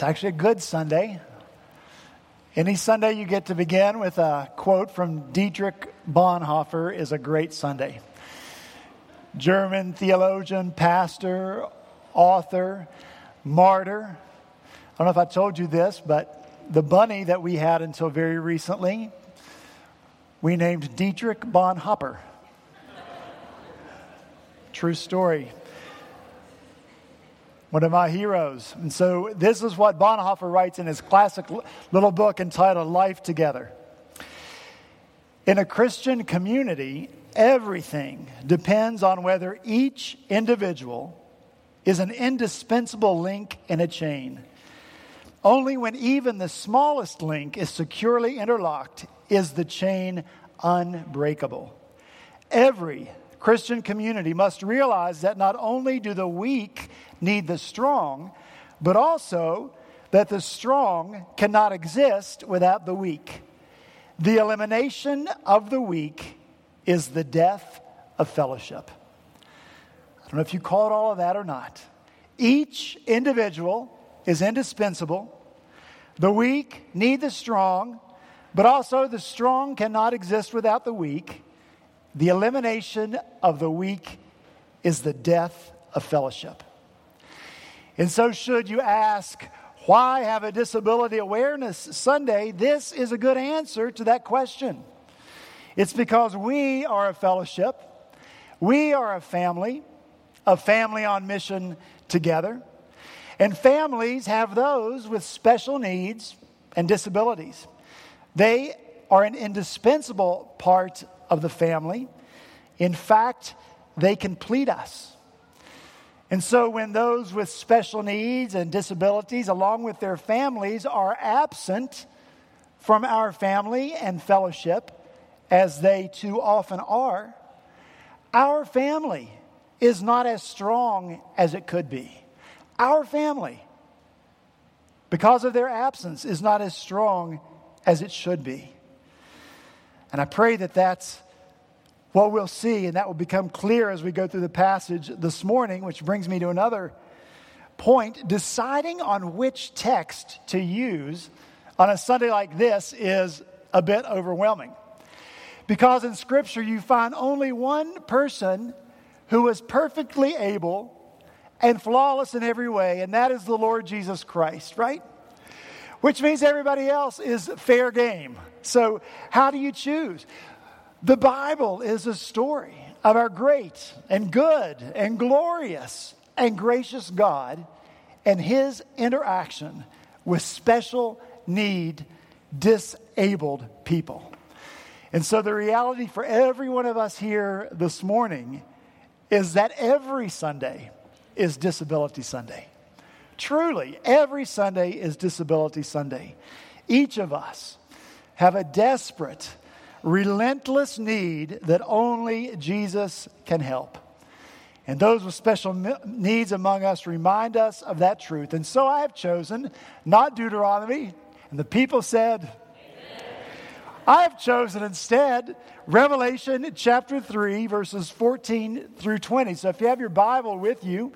It's actually a good Sunday. Any Sunday you get to begin with a quote from Dietrich Bonhoeffer is a great Sunday. German theologian, pastor, author, martyr. I don't know if I told you this, but the bunny that we had until very recently, we named Dietrich Bonhoeffer. True story one of my heroes. And so, this is what Bonhoeffer writes in his classic little book entitled Life Together. In a Christian community, everything depends on whether each individual is an indispensable link in a chain. Only when even the smallest link is securely interlocked is the chain unbreakable. Every Christian community must realize that not only do the weak need the strong, but also that the strong cannot exist without the weak. The elimination of the weak is the death of fellowship. I don't know if you call it all of that or not. Each individual is indispensable. The weak need the strong, but also the strong cannot exist without the weak. The elimination of the weak is the death of fellowship. And so, should you ask, why have a disability awareness Sunday? This is a good answer to that question. It's because we are a fellowship, we are a family, a family on mission together. And families have those with special needs and disabilities. They are an indispensable part of the family. In fact, they complete us. And so, when those with special needs and disabilities, along with their families, are absent from our family and fellowship, as they too often are, our family is not as strong as it could be. Our family, because of their absence, is not as strong as it should be. And I pray that that's what we'll see, and that will become clear as we go through the passage this morning, which brings me to another point. Deciding on which text to use on a Sunday like this is a bit overwhelming. Because in Scripture, you find only one person who is perfectly able and flawless in every way, and that is the Lord Jesus Christ, right? Which means everybody else is fair game. So, how do you choose? The Bible is a story of our great and good and glorious and gracious God and his interaction with special need disabled people. And so, the reality for every one of us here this morning is that every Sunday is Disability Sunday. Truly, every Sunday is Disability Sunday. Each of us have a desperate relentless need that only Jesus can help. And those with special needs among us remind us of that truth. And so I have chosen not Deuteronomy. And the people said. I have chosen instead Revelation chapter 3, verses 14 through 20. So if you have your Bible with you,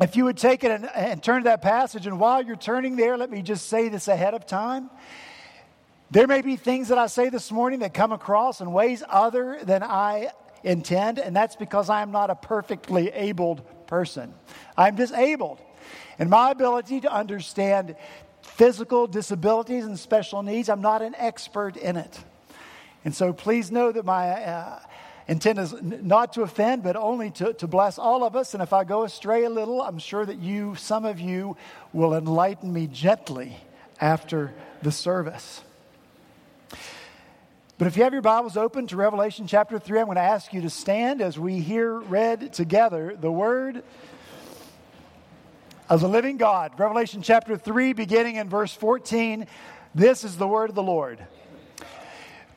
if you would take it and, and turn to that passage, and while you're turning there, let me just say this ahead of time. There may be things that I say this morning that come across in ways other than I intend, and that's because I am not a perfectly abled person. I'm disabled. And my ability to understand physical disabilities and special needs, I'm not an expert in it. And so please know that my uh, intent is not to offend, but only to, to bless all of us. And if I go astray a little, I'm sure that you, some of you, will enlighten me gently after the service. But if you have your Bibles open to Revelation chapter 3, I'm going to ask you to stand as we hear read together the word of the living God. Revelation chapter 3, beginning in verse 14. This is the word of the Lord.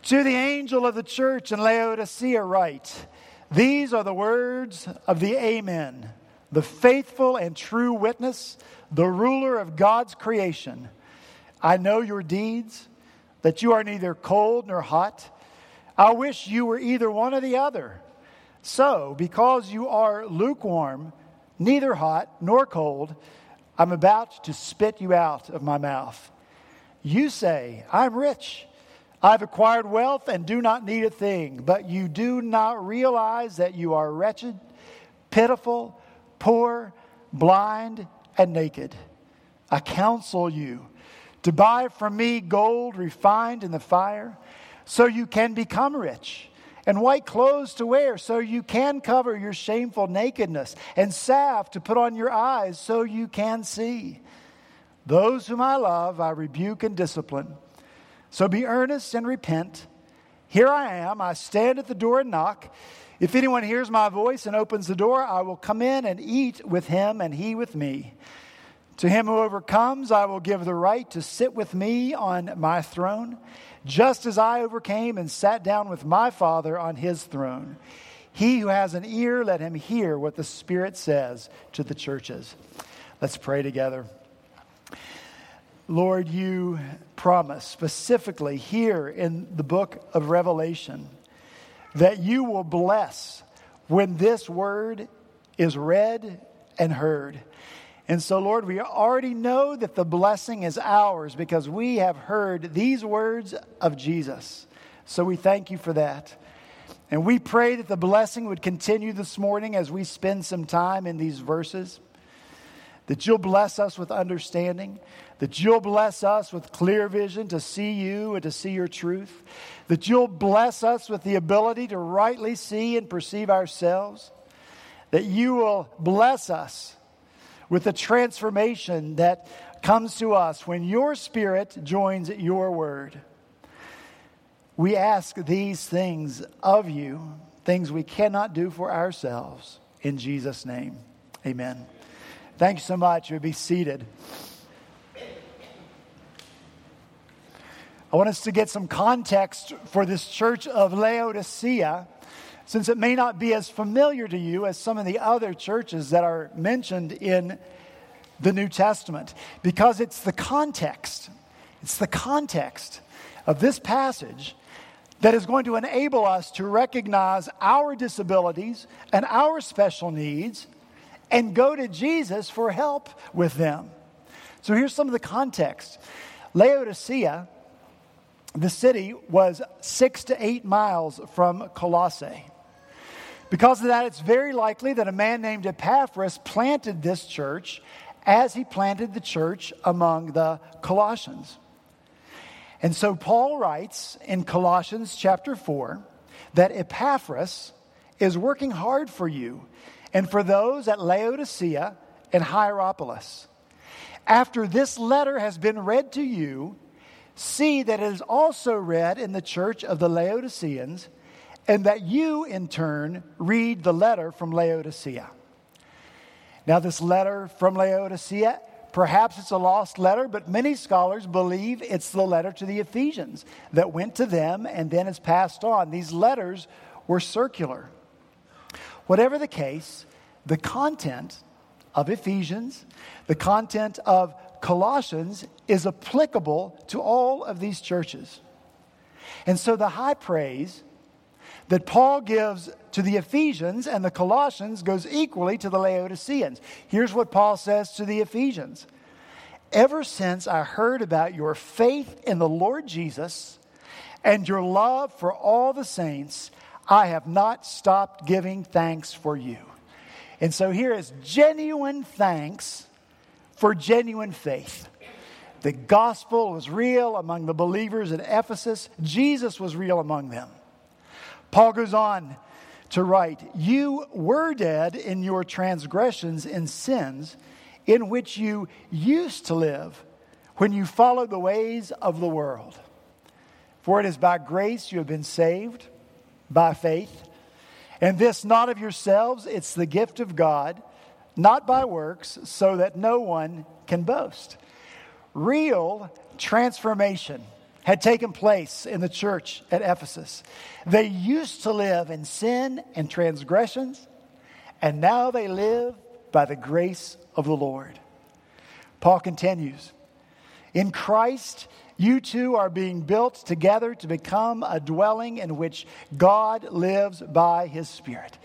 To the angel of the church in Laodicea, write These are the words of the Amen, the faithful and true witness, the ruler of God's creation. I know your deeds that you are neither cold nor hot. I wish you were either one or the other. So, because you are lukewarm, neither hot nor cold, I'm about to spit you out of my mouth. You say, I'm rich. I've acquired wealth and do not need a thing, but you do not realize that you are wretched, pitiful, poor, blind, and naked. I counsel you to buy from me gold refined in the fire, so you can become rich, and white clothes to wear, so you can cover your shameful nakedness, and salve to put on your eyes, so you can see. Those whom I love, I rebuke and discipline. So be earnest and repent. Here I am. I stand at the door and knock. If anyone hears my voice and opens the door, I will come in and eat with him and he with me. To him who overcomes, I will give the right to sit with me on my throne, just as I overcame and sat down with my Father on his throne. He who has an ear, let him hear what the Spirit says to the churches. Let's pray together. Lord, you promise specifically here in the book of Revelation that you will bless when this word is read and heard. And so, Lord, we already know that the blessing is ours because we have heard these words of Jesus. So we thank you for that. And we pray that the blessing would continue this morning as we spend some time in these verses that you'll bless us with understanding, that you'll bless us with clear vision to see you and to see your truth, that you'll bless us with the ability to rightly see and perceive ourselves, that you will bless us with the transformation that comes to us when your spirit joins your word. We ask these things of you, things we cannot do for ourselves. In Jesus' name, amen. Thank you so much. You'll be seated. I want us to get some context for this church of Laodicea, since it may not be as familiar to you as some of the other churches that are mentioned in the New Testament, because it's the context. It's the context of this passage that is going to enable us to recognize our disabilities and our special needs and go to Jesus for help with them. So here's some of the context Laodicea, the city, was six to eight miles from Colossae. Because of that, it's very likely that a man named Epaphras planted this church as he planted the church among the Colossians. And so Paul writes in Colossians chapter 4 that Epaphras is working hard for you and for those at Laodicea and Hierapolis. After this letter has been read to you, see that it is also read in the church of the Laodiceans, and that you, in turn, read the letter from Laodicea. Now, this letter from Laodicea, perhaps it's a lost letter, but many scholars believe it's the letter to the Ephesians that went to them and then is passed on. These letters were circular. Whatever the case, the content of Ephesians, the content of Colossians is applicable to all of these churches. And so the high praise that Paul gives to the Ephesians and the Colossians goes equally to the Laodiceans. Here's what Paul says to the Ephesians Ever since I heard about your faith in the Lord Jesus and your love for all the saints, I have not stopped giving thanks for you. And so here is genuine thanks for genuine faith. The gospel was real among the believers at Ephesus, Jesus was real among them. Paul goes on to write, You were dead in your transgressions and sins in which you used to live when you followed the ways of the world. For it is by grace you have been saved by faith. And this not of yourselves, it's the gift of God, not by works, so that no one can boast. Real transformation had taken place in the church at Ephesus. They used to live in sin and transgressions, and now they live by the grace of the Lord. Paul continues In Christ, you two are being built together to become a dwelling in which God lives by his Spirit.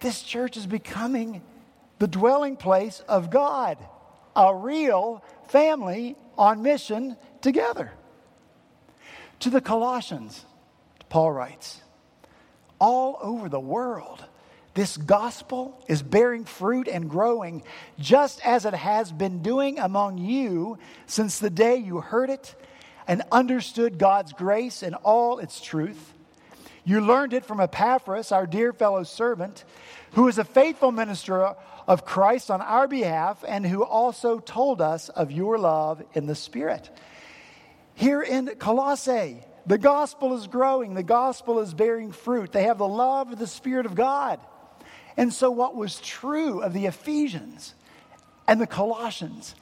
This church is becoming the dwelling place of God. a real family on mission together. To the Colossians, Paul writes, all over the world, this gospel is bearing fruit and growing just as it has been doing among you since the day you heard it and understood God's grace and all its truth. You learned it from Epaphras, our dear fellow servant, who is a faithful minister of Christ on our behalf and who also told us of your love in the Spirit. Here in Colossae, the gospel is growing, the gospel is bearing fruit. They have the love of the Spirit of God. And so, what was true of the Ephesians and the Colossians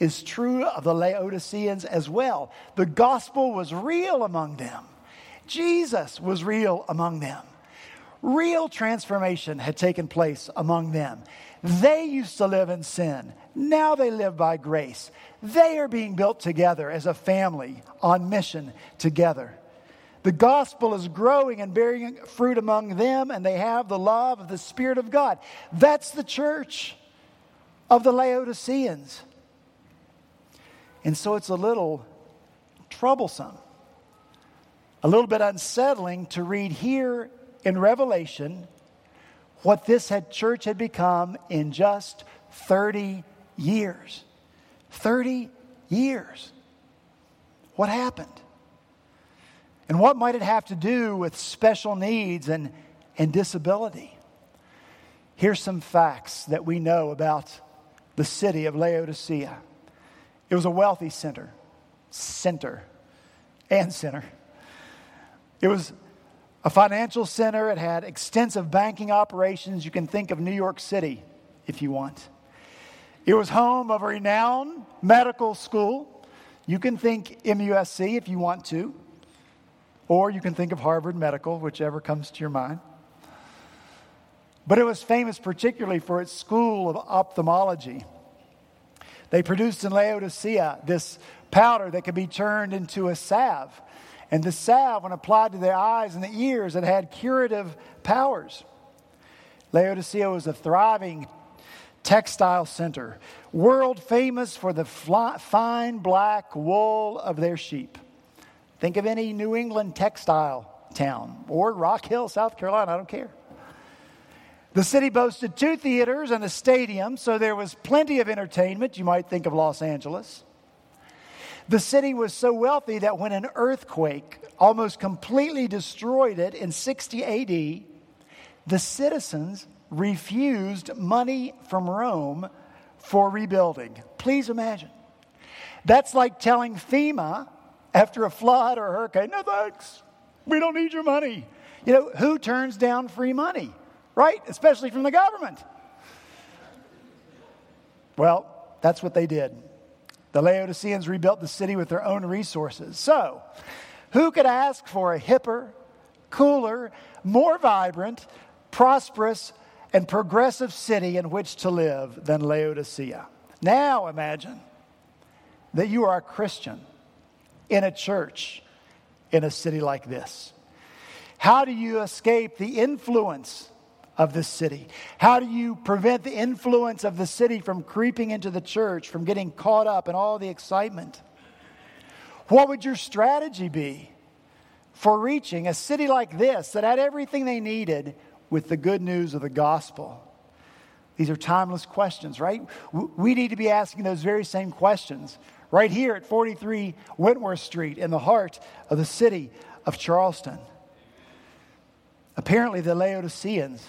is true of the Laodiceans as well. The gospel was real among them, Jesus was real among them. Real transformation had taken place among them. They used to live in sin. Now they live by grace. They are being built together as a family on mission together. The gospel is growing and bearing fruit among them, and they have the love of the Spirit of God. That's the church of the Laodiceans. And so it's a little troublesome, a little bit unsettling to read here in Revelation what this had, church had become in just 30 years. 30 years. What happened? And what might it have to do with special needs and, and disability? Here's some facts that we know about the city of Laodicea. It was a wealthy center, center, and center. It was a financial center. It had extensive banking operations. You can think of New York City if you want. It was home of a renowned medical school. You can think MUSC if you want to. Or you can think of Harvard Medical, whichever comes to your mind. But it was famous particularly for its school of ophthalmology. They produced in Laodicea this powder that could be turned into a salve. And the salve, when applied to the eyes and the ears, it had curative powers. Laodicea was a thriving textile center, world famous for the fine black wool of their sheep. Think of any New England textile town or Rock Hill, South Carolina, I don't care. The city boasted two theaters and a stadium, so there was plenty of entertainment. You might think of Los Angeles. The city was so wealthy that when an earthquake almost completely destroyed it in 60 AD, the citizens refused money from Rome for rebuilding. Please imagine. That's like telling FEMA after a flood or a hurricane, no thanks, we don't need your money. You know, who turns down free money, right? Especially from the government. Well, that's what they did. The Laodiceans rebuilt the city with their own resources. So, who could ask for a hipper, cooler, more vibrant, prosperous, and progressive city in which to live than Laodicea? Now imagine that you are a Christian in a church in a city like this? How do you escape the influence of this city? How do you prevent the influence of the city from creeping into the church, from getting caught up in all the excitement? What would your strategy be for reaching a city like this that had everything they needed with the good news of the gospel? These are timeless questions, right? We need to be asking those very same questions right here at 43 Wentworth Street in the heart of the city of Charleston. Apparently, the Laodiceans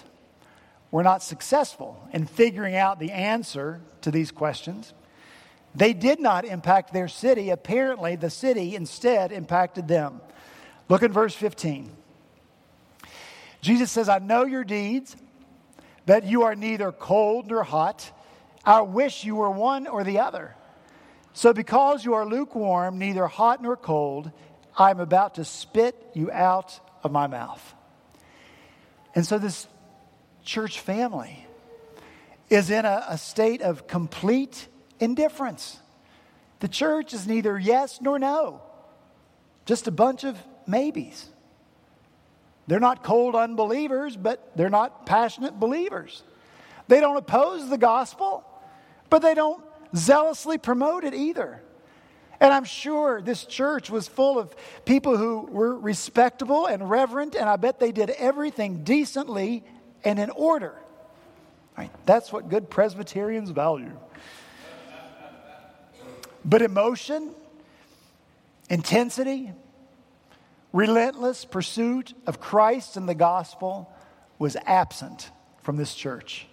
were not successful in figuring out the answer to these questions. They did not impact their city. Apparently, the city instead impacted them. Look at verse 15. Jesus says, I know your deeds, that you are neither cold nor hot. I wish you were one or the other. So, because you are lukewarm, neither hot nor cold, I am about to spit you out of my mouth. And so, this church family is in a, a state of complete indifference. The church is neither yes nor no, just a bunch of maybes. They're not cold unbelievers, but they're not passionate believers. They don't oppose the gospel, but they don't zealously promote it either. And I'm sure this church was full of people who were respectable and reverent, and I bet they did everything decently and in order. Right? That's what good Presbyterians value. But emotion, intensity, relentless pursuit of Christ and the gospel was absent from this church.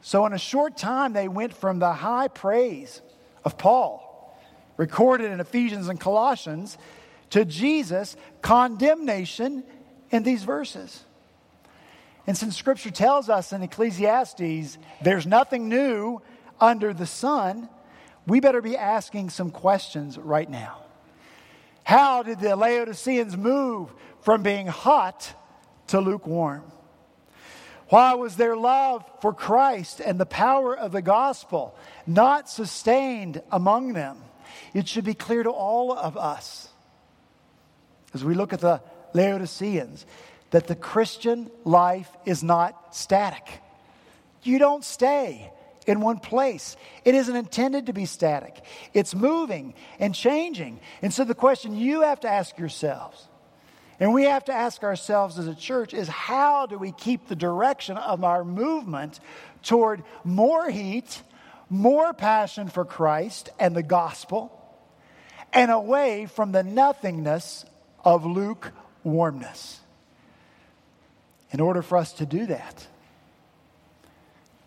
So, in a short time, they went from the high praise of Paul recorded in Ephesians and Colossians, to Jesus' condemnation in these verses. And since Scripture tells us in Ecclesiastes there's nothing new under the sun, we better be asking some questions right now. How did the Laodiceans move from being hot to lukewarm? Why was their love for Christ and the power of the gospel not sustained among them? It should be clear to all of us as we look at the Laodiceans that the Christian life is not static. You don't stay in one place. It isn't intended to be static, it's moving and changing. And so the question you have to ask yourselves, and we have to ask ourselves as a church, is how do we keep the direction of our movement toward more heat, more passion for Christ and the gospel? and away from the nothingness of lukewarmness. In order for us to do that,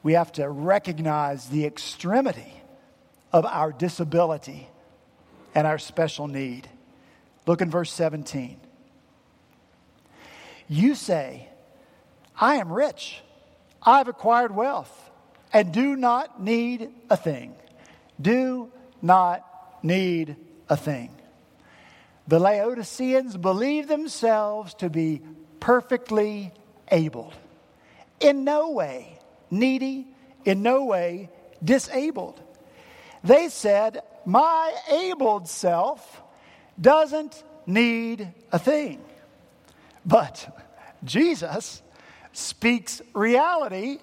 we have to recognize the extremity of our disability and our special need. Look in verse 17. You say, I am rich, I've acquired wealth, and do not need a thing. Do not need a thing. The Laodiceans believe themselves to be perfectly able, in no way needy, in no way disabled. They said, My abled self doesn't need a thing. But Jesus speaks reality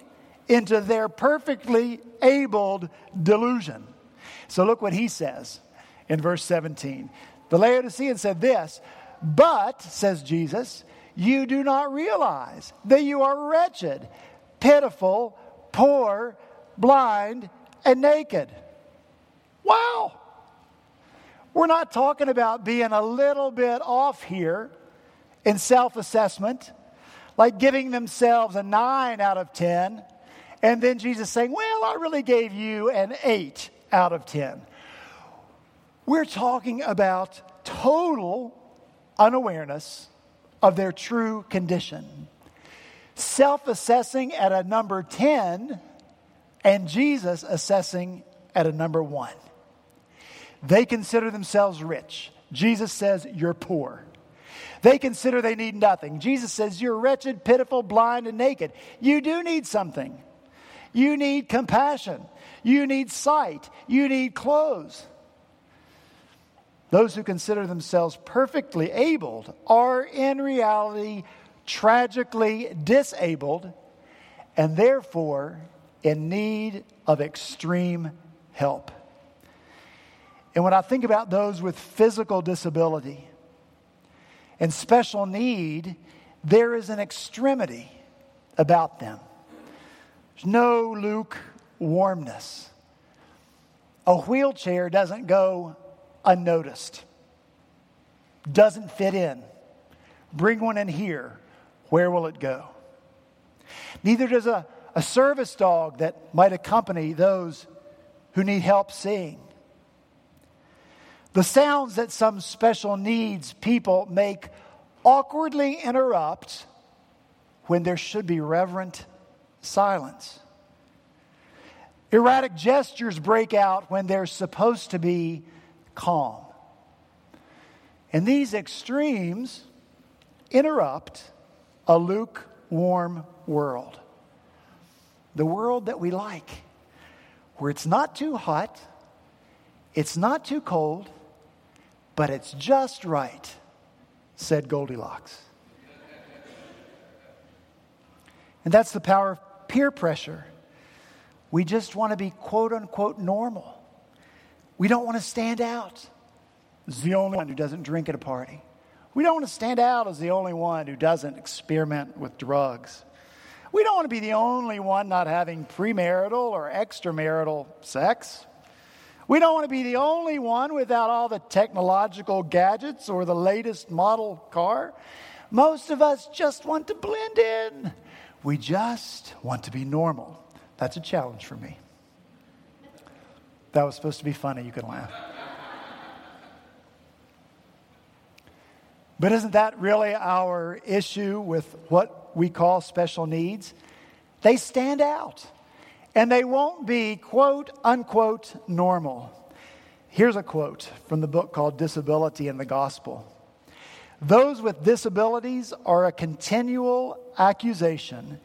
into their perfectly abled delusion. So look what he says in verse 17. The Laodicean said this, but, says Jesus, you do not realize that you are wretched, pitiful, poor, blind, and naked. Wow. We're not talking about being a little bit off here in self assessment, like giving themselves a nine out of 10, and then Jesus saying, Well, I really gave you an eight out of 10. We're talking about total unawareness of their true condition. Self assessing at a number 10, and Jesus assessing at a number one. They consider themselves rich. Jesus says, You're poor. They consider they need nothing. Jesus says, You're wretched, pitiful, blind, and naked. You do need something. You need compassion. You need sight. You need clothes. Those who consider themselves perfectly abled are in reality tragically disabled and therefore in need of extreme help. And when I think about those with physical disability and special need, there is an extremity about them. There's no lukewarmness. A wheelchair doesn't go unnoticed, doesn't fit in. Bring one in here. Where will it go? Neither does a, a service dog that might accompany those who need help seeing. The sounds that some special needs people make awkwardly interrupt when there should be reverent silence. Erratic gestures break out when there's supposed to be calm. And these extremes interrupt a lukewarm world. The world that we like, where it's not too hot, it's not too cold, but it's just right, said Goldilocks. And that's the power of peer pressure. We just want to be quote unquote normal. We don't want to stand out as the only one who doesn't drink at a party. We don't want to stand out as the only one who doesn't experiment with drugs. We don't want to be the only one not having premarital or extramarital sex. We don't want to be the only one without all the technological gadgets or the latest model car. Most of us just want to blend in. We just want to be normal. That's a challenge for me. That was supposed to be funny. You can laugh. But isn't that really our issue with what we call special needs? They stand out and they won't be quote unquote normal. Here's a quote from the book called Disability and the Gospel. Those with disabilities are a continual accusation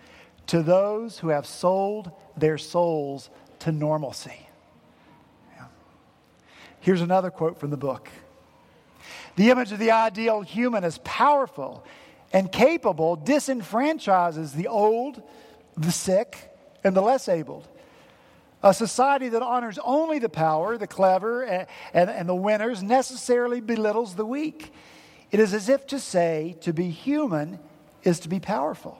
to those who have sold their souls to normalcy. Here's another quote from the book The image of the ideal human as powerful and capable disenfranchises the old, the sick, and the less abled. A society that honors only the power, the clever, and, and, and, the winners necessarily belittles the weak. It is as if to say to be human is to be powerful.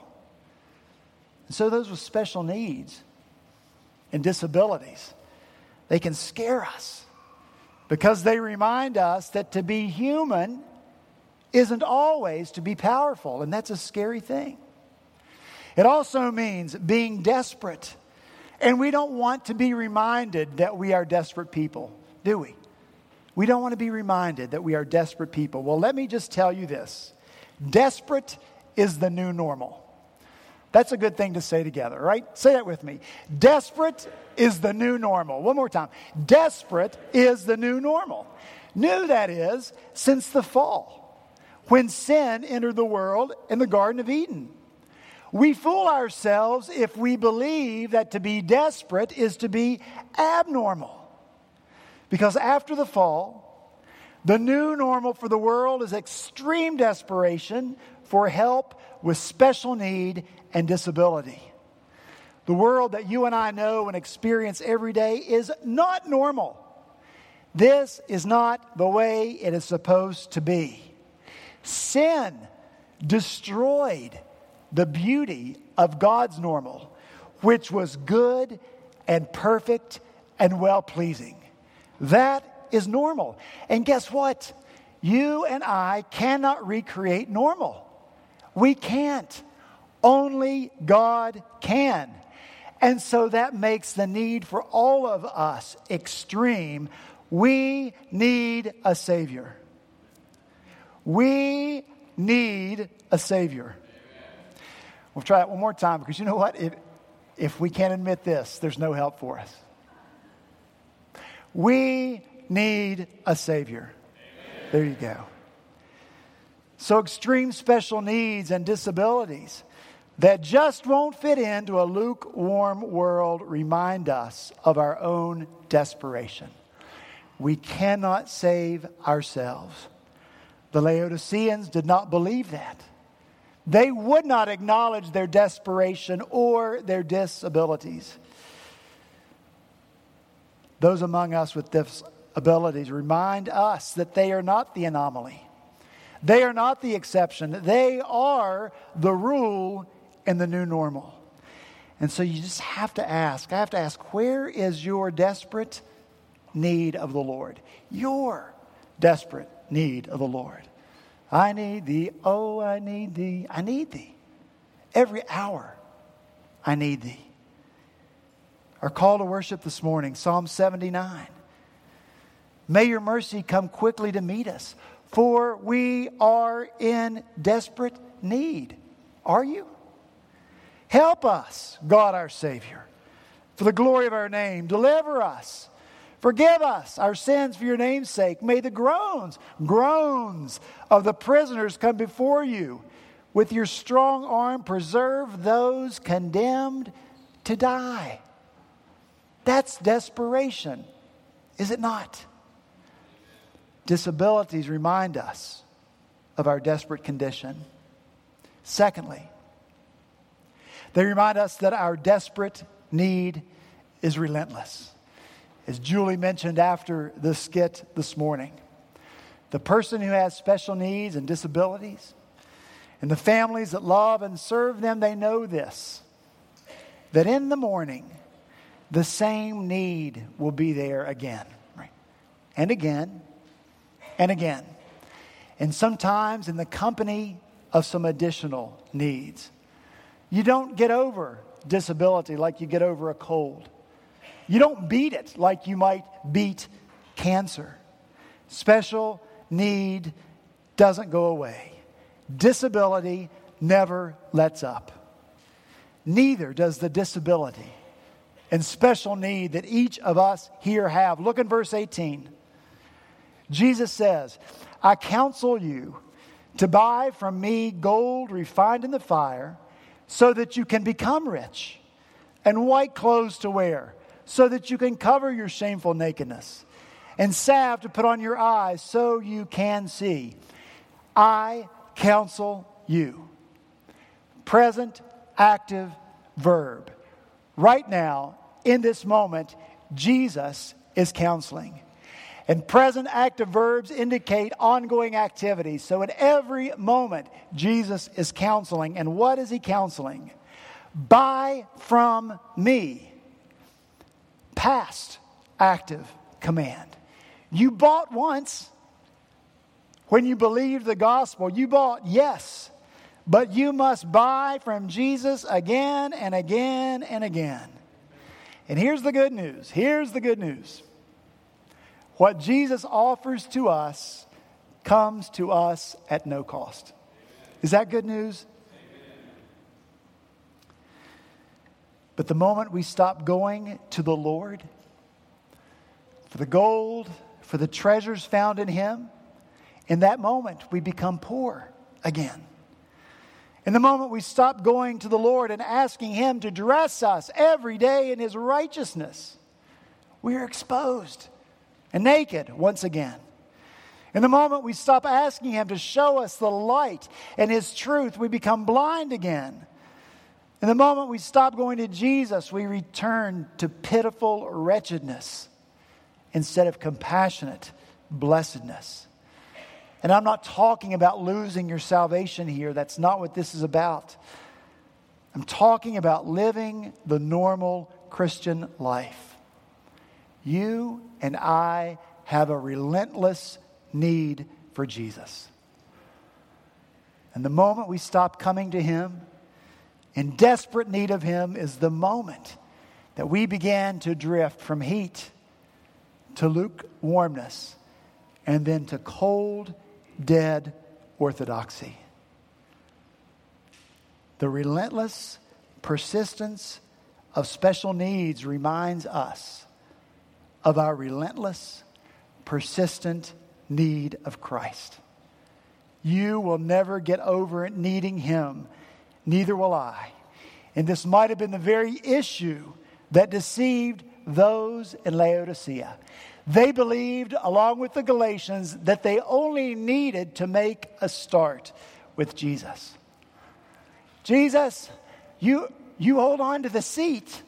And so, those with special needs and disabilities, they can scare us because they remind us that to be human isn't always to be powerful, and that's a scary thing. It also means being desperate. And we don't want to be reminded that we are desperate people, do we? We don't want to be reminded that we are desperate people. Well, let me just tell you this desperate is the new normal. That's a good thing to say together, right? Say that with me. Desperate is the new normal. One more time. Desperate is the new normal. New, that is, since the fall, when sin entered the world in the Garden of Eden. We fool ourselves if we believe that to be desperate is to be abnormal. Because after the fall, the new normal for the world is extreme desperation for help with special need and disability. The world that you and I know and experience every day is not normal. This is not the way it is supposed to be. Sin destroyed the beauty of God's normal, which was good and perfect and well pleasing. That is normal. And guess what? You and I cannot recreate normal. We can't. Only God can. And so that makes the need for all of us extreme. We need a Savior. We need a Savior. We'll try it one more time because you know what? If, if we can't admit this, there's no help for us. We need a Savior. There you go. So, extreme special needs and disabilities that just won't fit into a lukewarm world remind us of our own desperation. We cannot save ourselves. The Laodiceans did not believe that. They would not acknowledge their desperation or their disabilities. Those among us with disabilities remind us that they are not the anomaly. They are not the exception. They are the rule and the new normal. And so you just have to ask I have to ask, where is your desperate need of the Lord? Your desperate need of the Lord. I need thee. Oh, I need thee. I need thee. Every hour, I need thee. Our call to worship this morning, Psalm 79. May your mercy come quickly to meet us, for we are in desperate need. Are you? Help us, God our Savior, for the glory of our name. Deliver us Forgive us our sins for your name's sake. May the groans, groans of the prisoners come before you. With your strong arm, preserve those condemned to die. That's desperation, is it not? Disabilities remind us of our desperate condition. Secondly, they remind us that our desperate need is relentless. As Julie mentioned after the skit this morning, the person who has special needs and disabilities, and the families that love and serve them, they know this that in the morning, the same need will be there again, right? And again, and again. And sometimes in the company of some additional needs. You don't get over disability like you get over a cold. You don't beat it like you might beat cancer. Special need doesn't go away. Disability never lets up. Neither does the disability and special need that each of us here have. Look in verse 18. Jesus says, I counsel you to buy from me gold refined in the fire so that you can become rich, and white clothes to wear so that you can cover your shameful nakedness, and salve to put on your eyes so you can see. I counsel you. Present active verb. Right now, in this moment, Jesus is counseling. And present active verbs indicate ongoing activity. So at every moment, Jesus is counseling. And what is he counseling? Buy from me. Past active command. You bought once when you believed the gospel. You bought, yes, but you must buy from Jesus again and again and again. And here's the good news. Here's the good news. What Jesus offers to us comes to us at no cost. Is that good news? But the moment we stop going to the Lord for the gold, for the treasures found in Him, in that moment we become poor again. In the moment we stop going to the Lord and asking Him to dress us every day in His righteousness, we are exposed and naked once again. In the moment we stop asking Him to show us the light and His truth, we become blind again. In the moment we stop going to Jesus, we return to pitiful wretchedness instead of compassionate blessedness. And I'm not talking about losing your salvation here. That's not what this is about. I'm talking about living the normal Christian life. You and I have a relentless need for Jesus. And the moment we stop coming to Him, in desperate need of Him, is the moment that we began to drift from heat to lukewarmness and then to cold, dead orthodoxy. The relentless persistence of special needs reminds us of our relentless, persistent need of Christ. You will never get over needing Him, neither will I. And this might have been the very issue that deceived those in Laodicea. They believed, along with the Galatians, that they only needed to make a start with Jesus. Jesus, you, you hold on to the seat.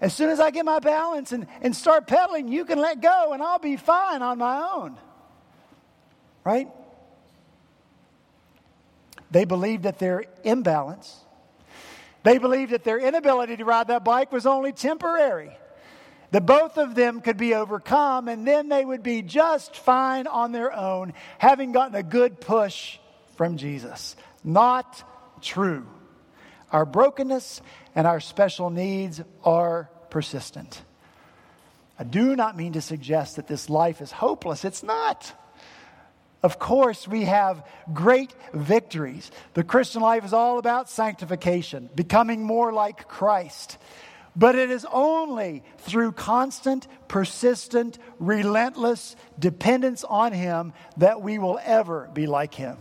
As soon as I get my balance and, and start pedaling, you can let go and I'll be fine on my own. Right? They believed that their imbalance, they believed that their inability to ride that bike was only temporary. That both of them could be overcome and then they would be just fine on their own, having gotten a good push from Jesus. Not true. Our brokenness and our special needs are persistent. I do not mean to suggest that this life is hopeless. It's not. Of course, we have great victories. The Christian life is all about sanctification, becoming more like Christ. But it is only through constant, persistent, relentless dependence on Him that we will ever be like Him.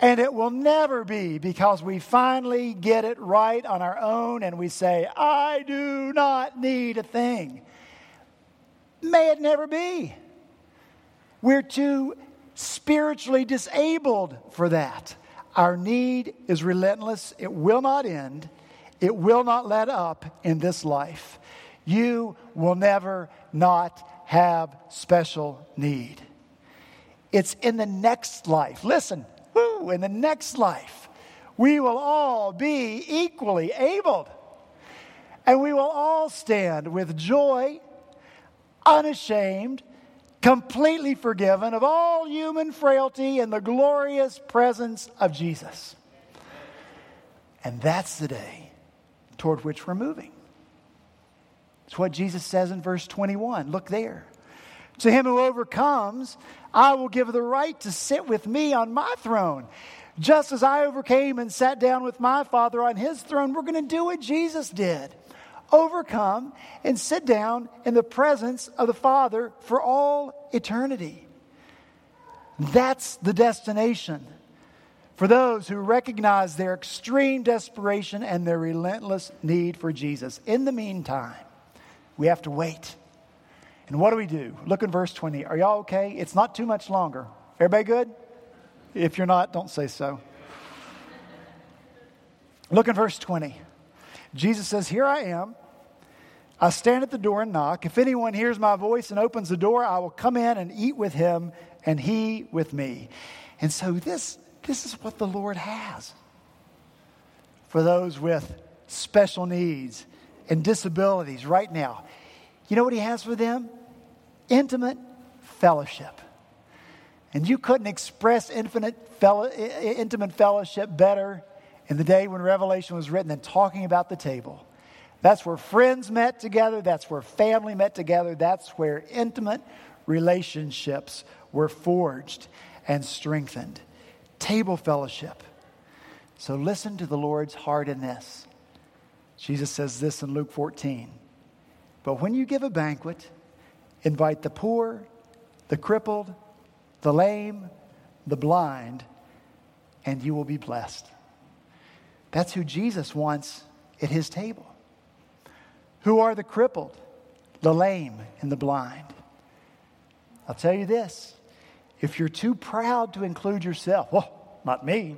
And it will never be because we finally get it right on our own and we say, I do not need a thing. May it never be. We're too spiritually disabled for that. Our need is relentless, it will not end, It will not let up in this life. You will never not have special need. It's in the next life. Listen, in the next life, we will all be equally able. And we will all stand with joy, unashamed, completely forgiven of all human frailty in the glorious presence of Jesus. And that's the day toward which we're moving. It's what Jesus says in verse 21. Look there. To him who overcomes, I will give the right to sit with me on my throne. Just as I overcame and sat down with my Father on his throne, we're going to do what Jesus did overcome and sit down in the presence of the Father for all eternity. That's the destination for those who recognize their extreme desperation and their relentless need for Jesus. In the meantime, we have to wait. And what do we do? Look in verse 20. Are y'all okay? It's not too much longer. Everybody good? If you're not, don't say so. Look in verse 20. Jesus says, Here I am. I stand at the door and knock. If anyone hears my voice and opens the door, I will come in and eat with him and he with me. And so this, this is what the Lord has for those with special needs and disabilities right now. You know what he has for them? Intimate fellowship. And you couldn't express infinite fellow, intimate fellowship better in the day when Revelation was written than talking about the table. That's where friends met together, that's where family met together, that's where intimate relationships were forged and strengthened. Table fellowship. So listen to the Lord's heart in this. Jesus says this in Luke 14. But when you give a banquet, Invite the poor, the crippled, the lame, the blind, and you will be blessed. That's who Jesus wants at his table. Who are the crippled, the lame, and the blind? I'll tell you this if you're too proud to include yourself, well, not me,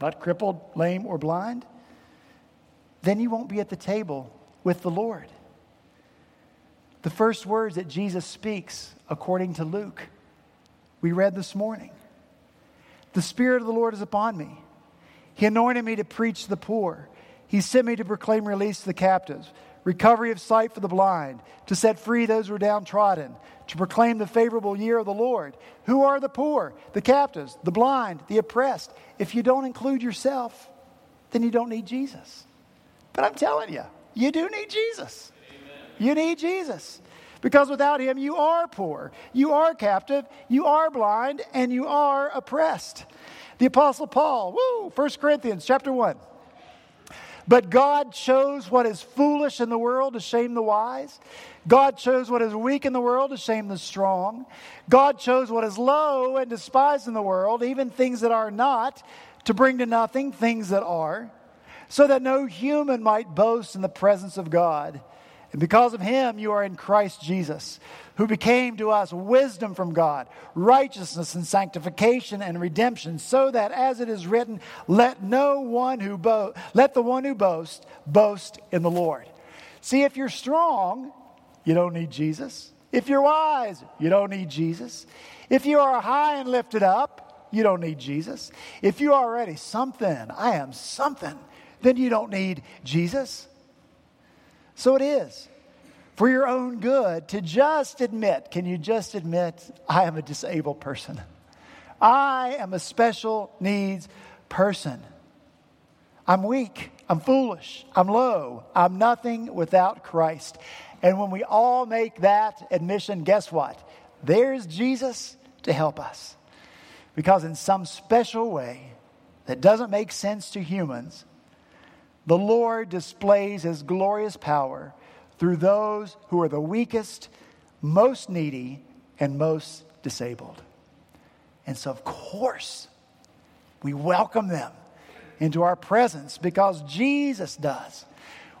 not crippled, lame, or blind, then you won't be at the table with the Lord. The first words that Jesus speaks, according to Luke, we read this morning The Spirit of the Lord is upon me. He anointed me to preach to the poor. He sent me to proclaim release to the captives, recovery of sight for the blind, to set free those who are downtrodden, to proclaim the favorable year of the Lord. Who are the poor, the captives, the blind, the oppressed? If you don't include yourself, then you don't need Jesus. But I'm telling you, you do need Jesus. You need Jesus. Because without him, you are poor, you are captive, you are blind, and you are oppressed. The Apostle Paul, woo, 1 Corinthians chapter 1. But God chose what is foolish in the world to shame the wise. God chose what is weak in the world to shame the strong. God chose what is low and despised in the world, even things that are not, to bring to nothing things that are, so that no human might boast in the presence of God. And because of him, you are in Christ Jesus, who became to us wisdom from God, righteousness and sanctification and redemption, so that as it is written, let no one who bo- let the one who boasts boast in the Lord. See, if you're strong, you don't need Jesus. If you're wise, you don't need Jesus. If you are high and lifted up, you don't need Jesus. If you are already something, I am something, then you don't need Jesus. So it is for your own good to just admit can you just admit, I am a disabled person? I am a special needs person. I'm weak. I'm foolish. I'm low. I'm nothing without Christ. And when we all make that admission, guess what? There's Jesus to help us. Because in some special way that doesn't make sense to humans, the Lord displays his glorious power through those who are the weakest, most needy, and most disabled. And so, of course, we welcome them into our presence because Jesus does.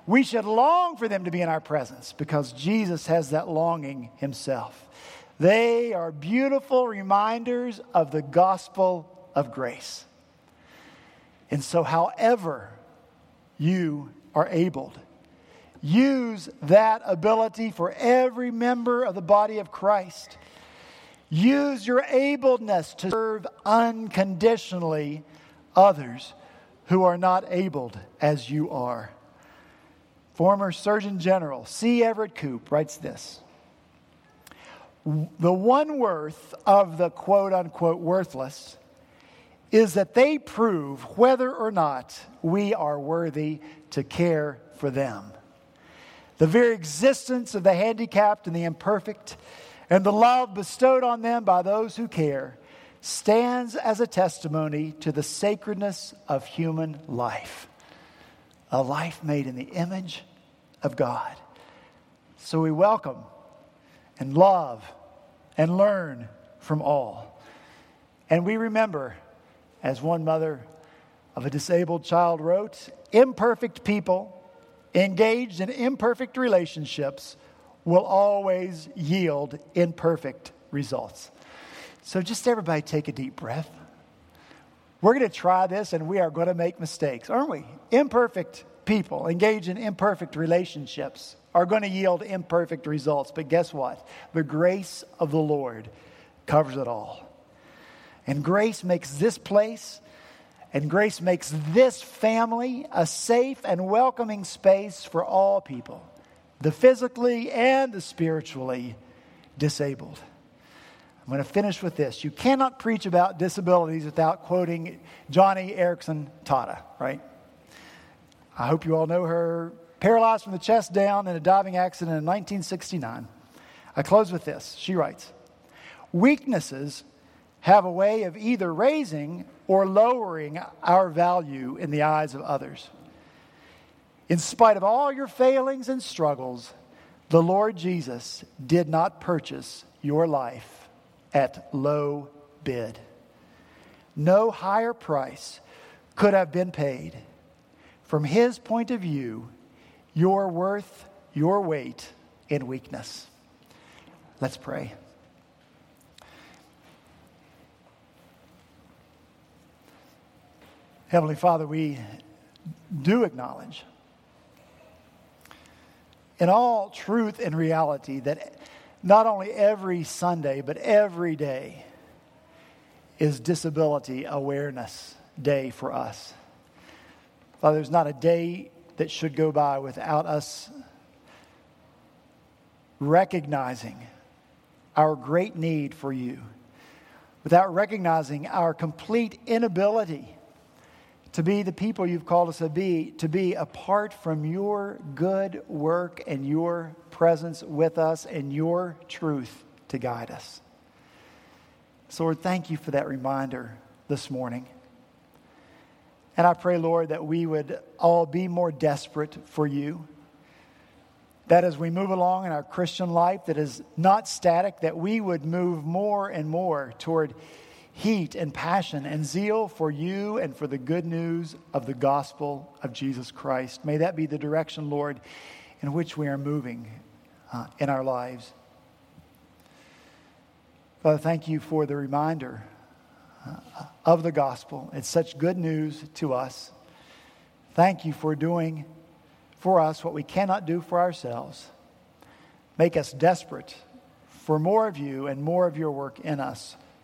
We should long for them to be in our presence because Jesus has that longing himself. They are beautiful reminders of the gospel of grace. And so, however you are abled. Use that ability for every member of the body of Christ. Use your ableness to serve unconditionally others who are not abled as you are. Former Surgeon General C. Everett Koop writes this The one worth of the quote unquote worthless is that they prove whether or not we are worthy to care for them. The very existence of the handicapped and the imperfect, and the love bestowed on them by those who care, stands as a testimony to the sacredness of human life a life made in the image of God. So we welcome and love and learn from all. And we remember, as one mother of a disabled child wrote, imperfect people engaged in imperfect relationships will always yield imperfect results. So just everybody take a deep breath. We're going to try this and we are going to make mistakes, aren't we? Imperfect people engaged in imperfect relationships are going to yield imperfect results. But guess what? The grace of the Lord covers it all. And grace makes this place and grace makes this family a safe and welcoming space for all people, the physically and the spiritually disabled. I'm going to finish with this. You cannot preach about disabilities without quoting Joni Eareckson Tada, right? I hope you all know her. Paralyzed from the chest down in a diving accident in 1969. I close with this. She writes Weaknesses have a way of either raising or lowering our value in the eyes of others. In spite of all your failings and struggles, the Lord Jesus did not purchase your life at low bid. No higher price could have been paid. From his point of view, your worth, your weight in weakness. Let's pray. Heavenly Father, we do acknowledge in all truth and reality that not only every Sunday, but every day is Disability Awareness Day for us. Father, there's not a day that should go by without us recognizing our great need for you, without recognizing our complete inability to be the people you've called us to be, to be apart from your good work and your presence with us and your truth to guide us. So, Lord, thank you for that reminder this morning. And I pray, Lord, that we would all be more desperate for you. That as we move along in our Christian life that is not static, that we would move more and more toward heat and passion and zeal for you and for the good news of the gospel of Jesus Christ. May that be the direction, Lord, in which we are moving uh, in our lives. Father, thank you for the reminder uh, of the gospel. It's such good news to us. Thank you for doing for us what we cannot do for ourselves. Make us desperate for more of you and more of your work in us.